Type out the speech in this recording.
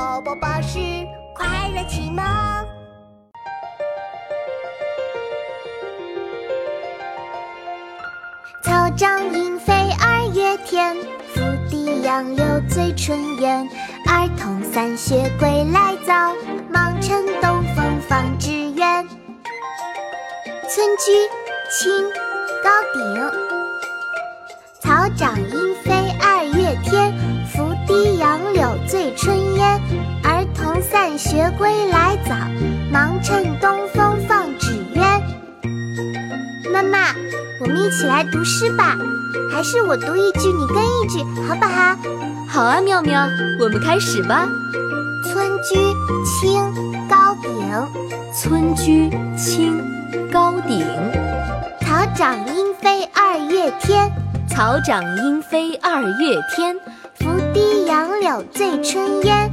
宝宝巴士快乐启蒙。草长莺飞二月天，拂堤杨柳醉春烟。儿童散学归来早，忙趁东风放纸鸢。村居，清，高鼎。草长莺飞二月天，学归来早，忙趁东风放纸鸢。妈妈，我们一起来读诗吧，还是我读一句，你跟一句，好不好？好啊，妙妙，我们开始吧。村居，清，高鼎。村居，清，高鼎。草长莺飞二月天，草长莺飞二月天。拂堤杨柳醉春烟，